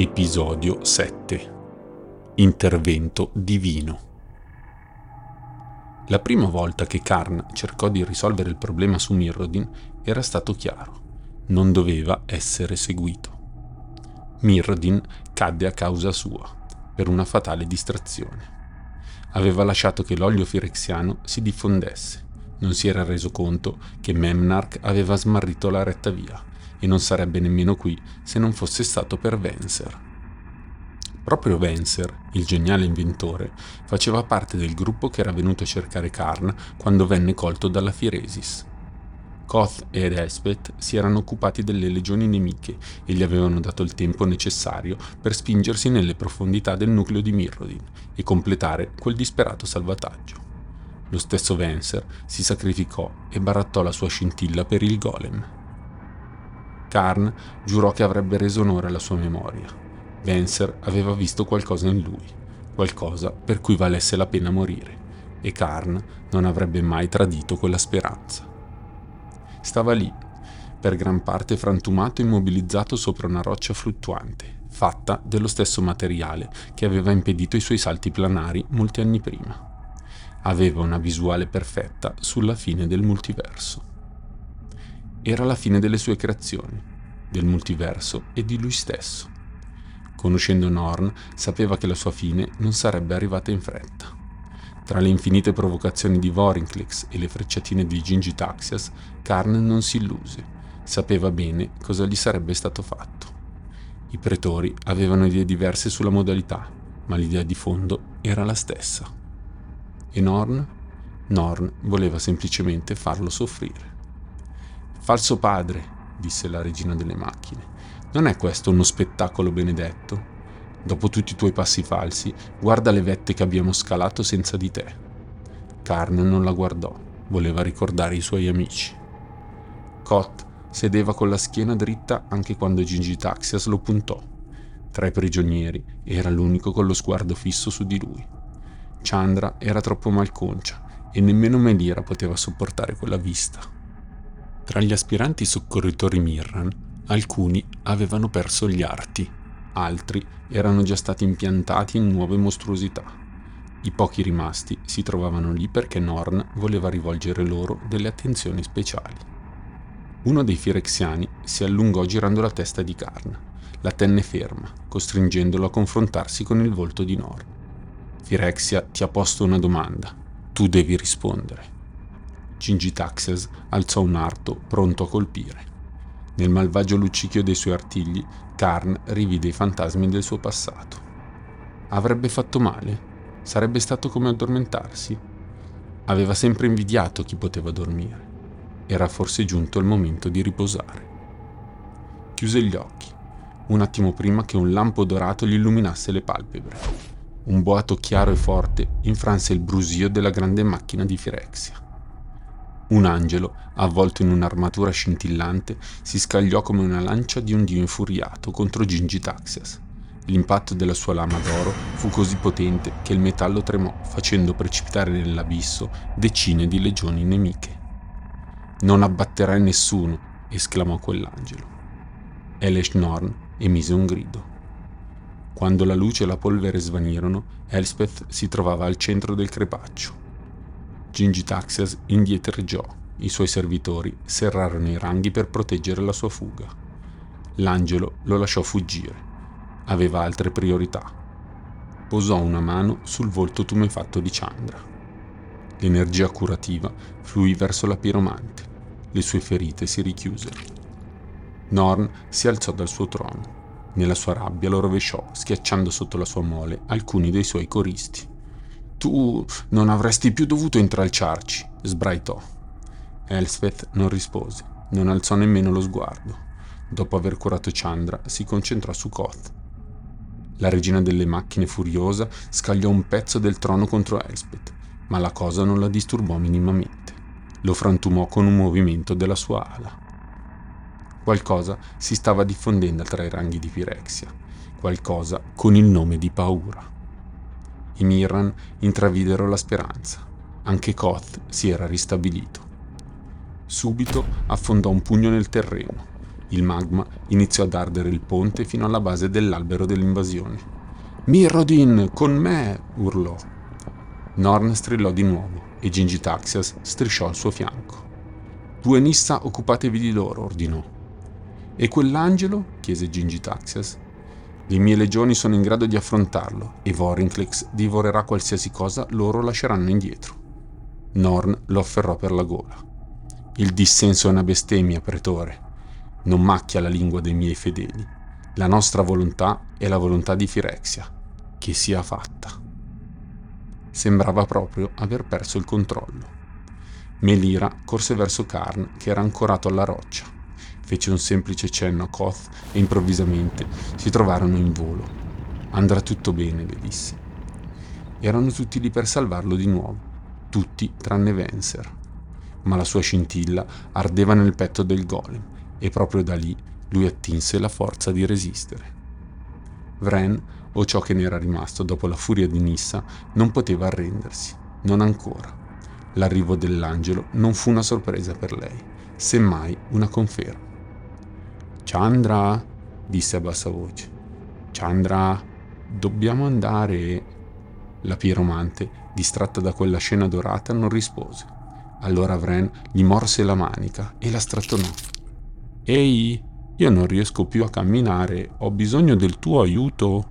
Episodio 7 Intervento divino La prima volta che Karn cercò di risolvere il problema su Mirrodin era stato chiaro. Non doveva essere seguito. Mirrodin cadde a causa sua, per una fatale distrazione. Aveva lasciato che l'olio firexiano si diffondesse. Non si era reso conto che Memnarch aveva smarrito la retta via e non sarebbe nemmeno qui se non fosse stato per Venser. Proprio Venser, il geniale inventore, faceva parte del gruppo che era venuto a cercare Karn quando venne colto dalla Firesis. Koth ed Elspeth si erano occupati delle legioni nemiche e gli avevano dato il tempo necessario per spingersi nelle profondità del nucleo di Mirrodin e completare quel disperato salvataggio. Lo stesso Venser si sacrificò e barattò la sua scintilla per il golem. Karn giurò che avrebbe reso onore alla sua memoria. Venser aveva visto qualcosa in lui, qualcosa per cui valesse la pena morire, e Karn non avrebbe mai tradito quella speranza. Stava lì, per gran parte frantumato e immobilizzato sopra una roccia fluttuante, fatta dello stesso materiale che aveva impedito i suoi salti planari molti anni prima. Aveva una visuale perfetta sulla fine del multiverso era la fine delle sue creazioni, del multiverso e di lui stesso. Conoscendo Norn, sapeva che la sua fine non sarebbe arrivata in fretta. Tra le infinite provocazioni di Vorinclex e le frecciatine di Gingitaxias, Karn non si illuse. Sapeva bene cosa gli sarebbe stato fatto. I pretori avevano idee diverse sulla modalità, ma l'idea di fondo era la stessa. E Norn? Norn voleva semplicemente farlo soffrire. Falso padre, disse la regina delle macchine, non è questo uno spettacolo benedetto? Dopo tutti i tuoi passi falsi, guarda le vette che abbiamo scalato senza di te. Karn non la guardò, voleva ricordare i suoi amici. Kot sedeva con la schiena dritta anche quando Gingi Taxias lo puntò. Tra i prigionieri era l'unico con lo sguardo fisso su di lui. Chandra era troppo malconcia e nemmeno Melira poteva sopportare quella vista. Tra gli aspiranti soccorritori Mirran, alcuni avevano perso gli arti, altri erano già stati impiantati in nuove mostruosità. I pochi rimasti si trovavano lì perché Norn voleva rivolgere loro delle attenzioni speciali. Uno dei firexiani si allungò girando la testa di Karn. La tenne ferma, costringendolo a confrontarsi con il volto di Norn. Firexia ti ha posto una domanda. Tu devi rispondere. Gingitaxes alzò un arto pronto a colpire. Nel malvagio luccichio dei suoi artigli, Karn rivide i fantasmi del suo passato. Avrebbe fatto male? Sarebbe stato come addormentarsi? Aveva sempre invidiato chi poteva dormire. Era forse giunto il momento di riposare. Chiuse gli occhi, un attimo prima che un lampo dorato gli illuminasse le palpebre. Un boato chiaro e forte infranse il brusio della grande macchina di Firexia. Un angelo, avvolto in un'armatura scintillante, si scagliò come una lancia di un dio infuriato contro Gingitaxias. L'impatto della sua lama d'oro fu così potente che il metallo tremò, facendo precipitare nell'abisso decine di legioni nemiche. Non abbatterai nessuno, esclamò quell'angelo. Elesh Norn emise un grido. Quando la luce e la polvere svanirono, Elspeth si trovava al centro del crepaccio. Gingitaxias indietreggiò. I suoi servitori serrarono i ranghi per proteggere la sua fuga. L'angelo lo lasciò fuggire. Aveva altre priorità. Posò una mano sul volto tumefatto di Chandra. L'energia curativa fluì verso la piromante. Le sue ferite si richiusero. Norn si alzò dal suo trono. Nella sua rabbia lo rovesciò, schiacciando sotto la sua mole alcuni dei suoi coristi. Tu non avresti più dovuto intralciarci, sbraitò. Elspeth non rispose, non alzò nemmeno lo sguardo. Dopo aver curato Chandra, si concentrò su Koth. La regina delle macchine furiosa scagliò un pezzo del trono contro Elspeth, ma la cosa non la disturbò minimamente. Lo frantumò con un movimento della sua ala. Qualcosa si stava diffondendo tra i ranghi di Pirexia, qualcosa con il nome di paura. I Mirran intravidero la speranza. Anche Koth si era ristabilito. Subito affondò un pugno nel terreno. Il magma iniziò ad ardere il ponte fino alla base dell'albero dell'invasione. Mirrodin, con me! urlò. Norn strillò di nuovo e Gingitaxias strisciò al suo fianco. Due Nissa occupatevi di loro, ordinò. E quell'angelo? chiese Gingitaxias. Le mie legioni sono in grado di affrontarlo e Vorinclex divorerà qualsiasi cosa loro lasceranno indietro. Norn lo afferrò per la gola. Il dissenso è una bestemmia, pretore. Non macchia la lingua dei miei fedeli. La nostra volontà è la volontà di Firexia. Che sia fatta. Sembrava proprio aver perso il controllo. Melira corse verso Karn, che era ancorato alla roccia fece un semplice cenno a Koth e improvvisamente si trovarono in volo. Andrà tutto bene, le disse. Erano tutti lì per salvarlo di nuovo, tutti tranne Venser. Ma la sua scintilla ardeva nel petto del golem e proprio da lì lui attinse la forza di resistere. Vren, o ciò che ne era rimasto dopo la furia di Nissa, non poteva arrendersi, non ancora. L'arrivo dell'angelo non fu una sorpresa per lei, semmai una conferma. Chandra, disse a bassa voce. Chandra, dobbiamo andare. La piromante, distratta da quella scena dorata, non rispose. Allora Vren gli morse la manica e la strattonò. Ehi, io non riesco più a camminare, ho bisogno del tuo aiuto.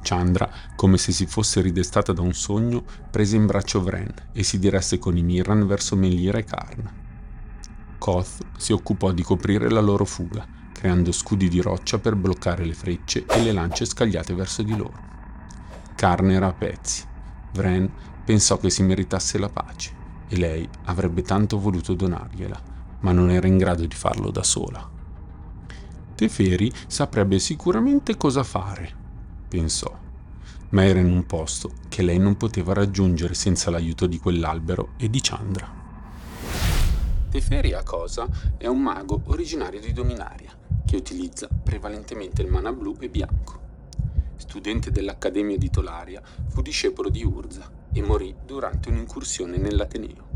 Chandra, come se si fosse ridestata da un sogno, prese in braccio Vren e si diresse con i Mirran verso Melira e Karn. Koth si occupò di coprire la loro fuga, creando scudi di roccia per bloccare le frecce e le lance scagliate verso di loro. Carne era a pezzi. Vren pensò che si meritasse la pace e lei avrebbe tanto voluto donargliela, ma non era in grado di farlo da sola. Teferi saprebbe sicuramente cosa fare, pensò, ma era in un posto che lei non poteva raggiungere senza l'aiuto di quell'albero e di Chandra. Teferi Akosa è un mago originario di Dominaria, che utilizza prevalentemente il mana blu e bianco. Studente dell'Accademia di Tolaria, fu discepolo di Urza e morì durante un'incursione nell'Ateneo.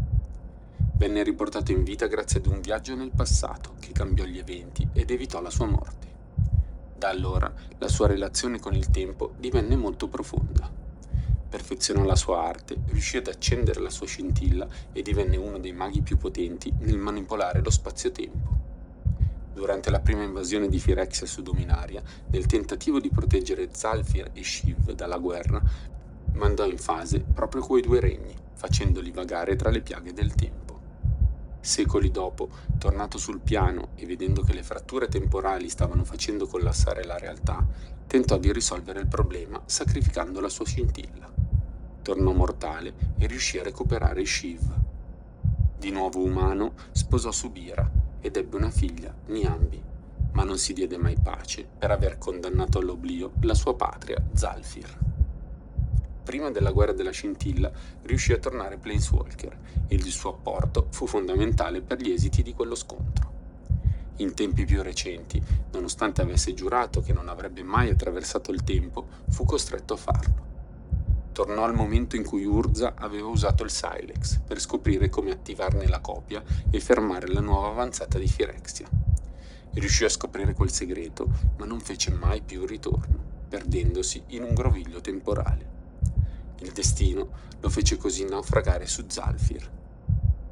Venne riportato in vita grazie ad un viaggio nel passato che cambiò gli eventi ed evitò la sua morte. Da allora la sua relazione con il tempo divenne molto profonda perfezionò la sua arte, riuscì ad accendere la sua scintilla e divenne uno dei maghi più potenti nel manipolare lo spazio-tempo. Durante la prima invasione di Firexia su Dominaria, nel tentativo di proteggere Zalfir e Shiv dalla guerra, mandò in fase proprio quei due regni, facendoli vagare tra le piaghe del tempo. Secoli dopo, tornato sul piano e vedendo che le fratture temporali stavano facendo collassare la realtà, tentò di risolvere il problema sacrificando la sua scintilla tornò mortale e riuscì a recuperare Shiv. Di nuovo umano, sposò Subira ed ebbe una figlia, Niambi, ma non si diede mai pace per aver condannato all'oblio la sua patria, Zalfir. Prima della guerra della scintilla riuscì a tornare Planeswalker e il suo apporto fu fondamentale per gli esiti di quello scontro. In tempi più recenti, nonostante avesse giurato che non avrebbe mai attraversato il tempo, fu costretto a farlo tornò al momento in cui Urza aveva usato il Silex per scoprire come attivarne la copia e fermare la nuova avanzata di Firexia. Riuscì a scoprire quel segreto, ma non fece mai più ritorno, perdendosi in un groviglio temporale. Il destino lo fece così naufragare su Zalfir.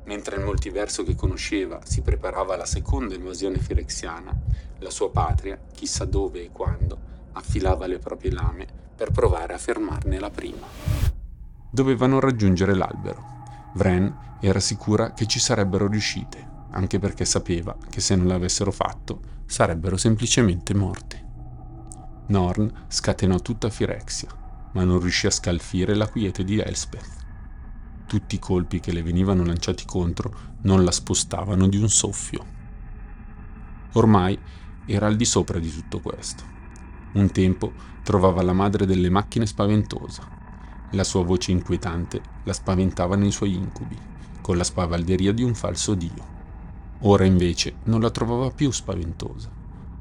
Mentre il multiverso che conosceva si preparava alla seconda invasione firexiana, la sua patria, chissà dove e quando, affilava le proprie lame per provare a fermarne la prima. Dovevano raggiungere l'albero. Vren era sicura che ci sarebbero riuscite, anche perché sapeva che se non l'avessero fatto sarebbero semplicemente morte. Norn scatenò tutta Firexia, ma non riuscì a scalfire la quiete di Elspeth. Tutti i colpi che le venivano lanciati contro non la spostavano di un soffio. Ormai era al di sopra di tutto questo. Un tempo trovava la madre delle macchine spaventosa. La sua voce inquietante la spaventava nei suoi incubi, con la spavalderia di un falso dio. Ora invece non la trovava più spaventosa.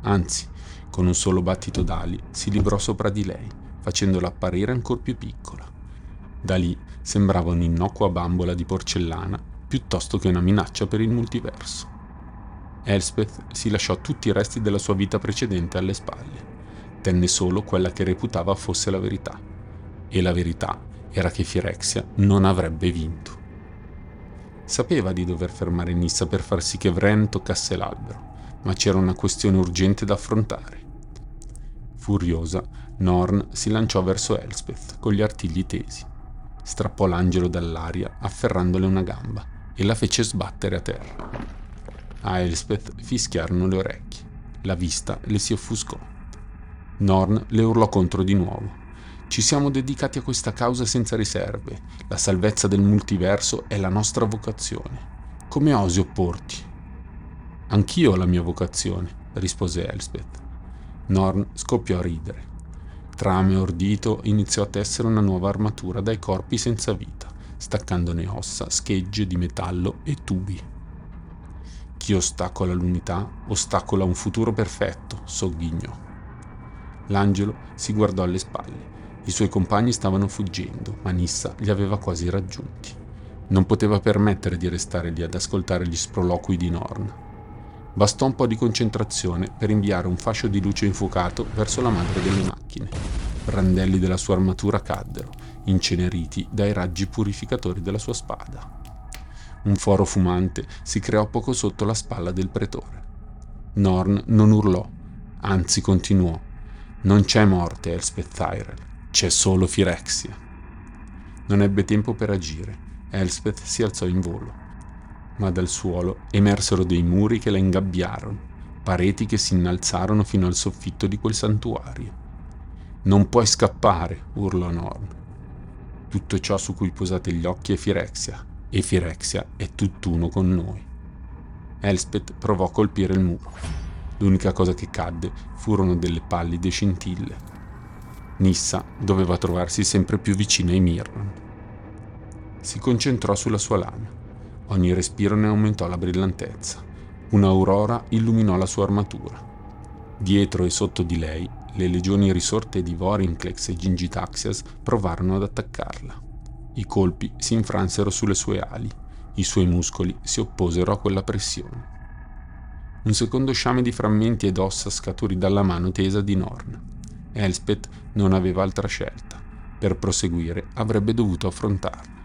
Anzi, con un solo battito d'ali si librò sopra di lei, facendola apparire ancor più piccola. Da lì sembrava un'innocua bambola di porcellana piuttosto che una minaccia per il multiverso. Elspeth si lasciò tutti i resti della sua vita precedente alle spalle. Tenne solo quella che reputava fosse la verità. E la verità era che Firexia non avrebbe vinto. Sapeva di dover fermare Nissa per far sì che Vren toccasse l'albero, ma c'era una questione urgente da affrontare. Furiosa, Norn si lanciò verso Elspeth con gli artigli tesi. Strappò l'angelo dall'aria afferrandole una gamba e la fece sbattere a terra. A Elspeth fischiarono le orecchie. La vista le si offuscò. Norn le urlò contro di nuovo. Ci siamo dedicati a questa causa senza riserve. La salvezza del multiverso è la nostra vocazione. Come osi opporti? Anch'io ho la mia vocazione, rispose Elspeth. Norn scoppiò a ridere. Trame ordito iniziò a tessere una nuova armatura dai corpi senza vita, staccandone ossa, schegge di metallo e tubi. Chi ostacola l'unità ostacola un futuro perfetto, sogghignò. L'angelo si guardò alle spalle. I suoi compagni stavano fuggendo, ma Nissa li aveva quasi raggiunti. Non poteva permettere di restare lì ad ascoltare gli sproloqui di Norn. Bastò un po' di concentrazione per inviare un fascio di luce infuocato verso la madre delle macchine. Brandelli della sua armatura caddero, inceneriti dai raggi purificatori della sua spada. Un foro fumante si creò poco sotto la spalla del pretore. Norn non urlò, anzi continuò. Non c'è morte, Elspeth Tyrell, c'è solo Firexia. Non ebbe tempo per agire. Elspeth si alzò in volo ma dal suolo emersero dei muri che la ingabbiarono, pareti che si innalzarono fino al soffitto di quel santuario. Non puoi scappare, urlò Norn. Tutto ciò su cui posate gli occhi è Firexia, e Firexia è tutt'uno con noi. Elspeth provò a colpire il muro. L'unica cosa che cadde furono delle pallide scintille. Nissa doveva trovarsi sempre più vicina ai Mirran. Si concentrò sulla sua lana Ogni respiro ne aumentò la brillantezza. Un'aurora illuminò la sua armatura. Dietro e sotto di lei, le legioni risorte di Vorinclex e Gingitaxias provarono ad attaccarla. I colpi si infransero sulle sue ali, i suoi muscoli si opposero a quella pressione. Un secondo sciame di frammenti ed ossa scaturì dalla mano tesa di Norn. Elspeth non aveva altra scelta. Per proseguire avrebbe dovuto affrontarla.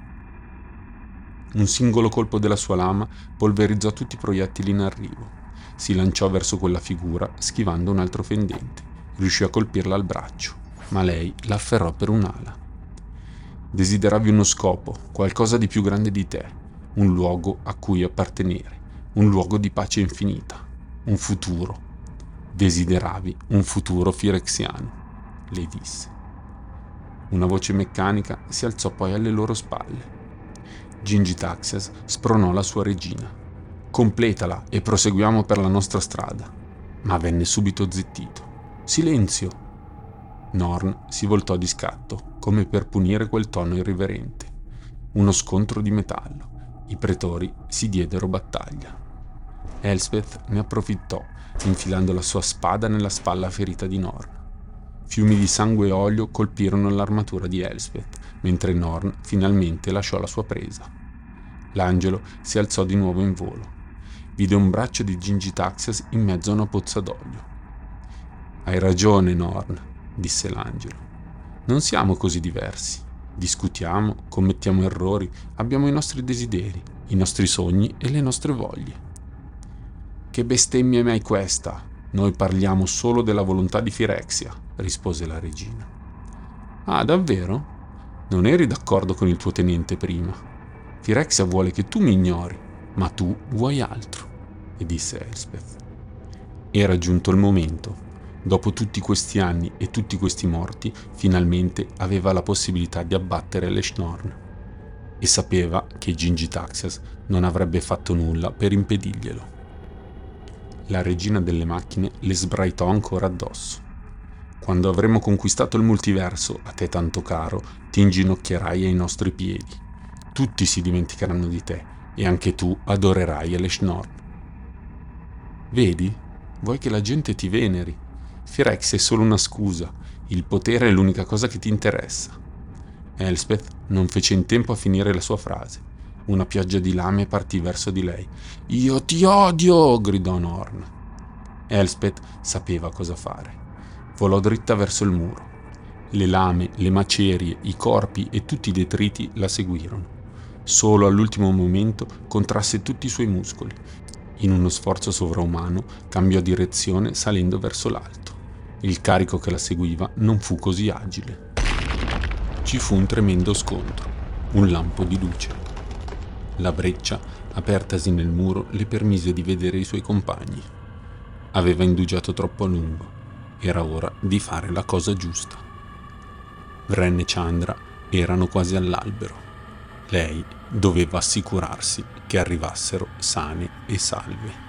Un singolo colpo della sua lama polverizzò tutti i proiettili in arrivo. Si lanciò verso quella figura, schivando un altro fendente. Riuscì a colpirla al braccio, ma lei la afferrò per un'ala. Desideravi uno scopo, qualcosa di più grande di te, un luogo a cui appartenere, un luogo di pace infinita, un futuro. Desideravi un futuro firexiano, le disse. Una voce meccanica si alzò poi alle loro spalle Gingitaxias spronò la sua regina. Completala e proseguiamo per la nostra strada. Ma venne subito zittito. Silenzio! Norn si voltò di scatto, come per punire quel tono irriverente. Uno scontro di metallo. I pretori si diedero battaglia. Elspeth ne approfittò, infilando la sua spada nella spalla ferita di Norn. Fiumi di sangue e olio colpirono l'armatura di Elspeth, mentre Norn finalmente lasciò la sua presa. L'angelo si alzò di nuovo in volo. Vide un braccio di Gingitaxias in mezzo a una pozza d'olio. Hai ragione, Norn, disse l'angelo. Non siamo così diversi. Discutiamo, commettiamo errori, abbiamo i nostri desideri, i nostri sogni e le nostre voglie. Che bestemmia è mai questa? Noi parliamo solo della volontà di Firexia, rispose la regina. Ah, davvero? Non eri d'accordo con il tuo tenente prima. Firexia vuole che tu mi ignori, ma tu vuoi altro, e disse Elspeth. Era giunto il momento. Dopo tutti questi anni e tutti questi morti, finalmente aveva la possibilità di abbattere l'Eshnorn. E sapeva che Gingitaxias non avrebbe fatto nulla per impedirglielo la regina delle macchine le sbraitò ancora addosso. Quando avremo conquistato il multiverso, a te tanto caro, ti inginocchierai ai nostri piedi. Tutti si dimenticheranno di te e anche tu adorerai Eleshnorn. Vedi? Vuoi che la gente ti veneri? Firex è solo una scusa, il potere è l'unica cosa che ti interessa. Elspeth non fece in tempo a finire la sua frase. Una pioggia di lame partì verso di lei. Io ti odio! gridò Norn. Elspeth sapeva cosa fare. Volò dritta verso il muro. Le lame, le macerie, i corpi e tutti i detriti la seguirono. Solo all'ultimo momento contrasse tutti i suoi muscoli. In uno sforzo sovraumano cambiò direzione salendo verso l'alto. Il carico che la seguiva non fu così agile. Ci fu un tremendo scontro, un lampo di luce. La breccia, apertasi nel muro, le permise di vedere i suoi compagni. Aveva indugiato troppo a lungo. Era ora di fare la cosa giusta. Vren e Chandra erano quasi all'albero. Lei doveva assicurarsi che arrivassero sane e salve.